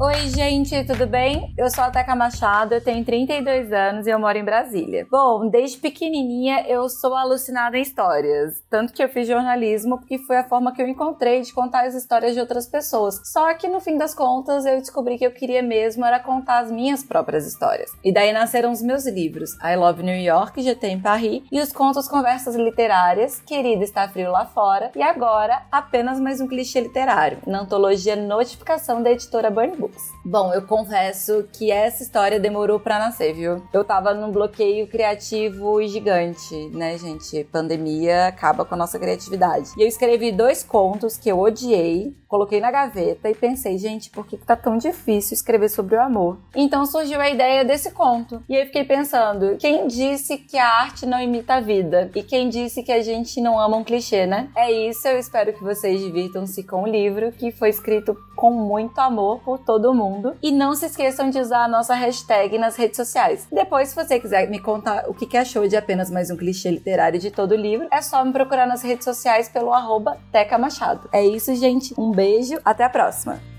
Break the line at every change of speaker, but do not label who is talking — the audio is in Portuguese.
Oi, gente, tudo bem? Eu sou a Teca Machado, eu tenho 32 anos e eu moro em Brasília. Bom, desde pequenininha eu sou alucinada em histórias. Tanto que eu fiz jornalismo porque foi a forma que eu encontrei de contar as histórias de outras pessoas. Só que no fim das contas eu descobri que eu queria mesmo era contar as minhas próprias histórias. E daí nasceram os meus livros, I Love New York, GT em Paris, e os contos Conversas Literárias, Querida Está Frio Lá Fora, e agora apenas mais um clichê literário, na antologia Notificação da editora Burn Book. Bom, eu confesso que essa história demorou para nascer, viu? Eu tava num bloqueio criativo gigante, né, gente? Pandemia acaba com a nossa criatividade. E eu escrevi dois contos que eu odiei, coloquei na gaveta e pensei, gente, por que tá tão difícil escrever sobre o amor? Então surgiu a ideia desse conto. E aí fiquei pensando, quem disse que a arte não imita a vida? E quem disse que a gente não ama um clichê, né? É isso, eu espero que vocês divirtam-se com o livro, que foi escrito com muito amor por todo mundo. E não se esqueçam de usar a nossa hashtag nas redes sociais. Depois, se você quiser me contar o que achou de apenas mais um clichê literário de todo o livro, é só me procurar nas redes sociais pelo arroba Teca Machado. É isso, gente. Um beijo, até a próxima!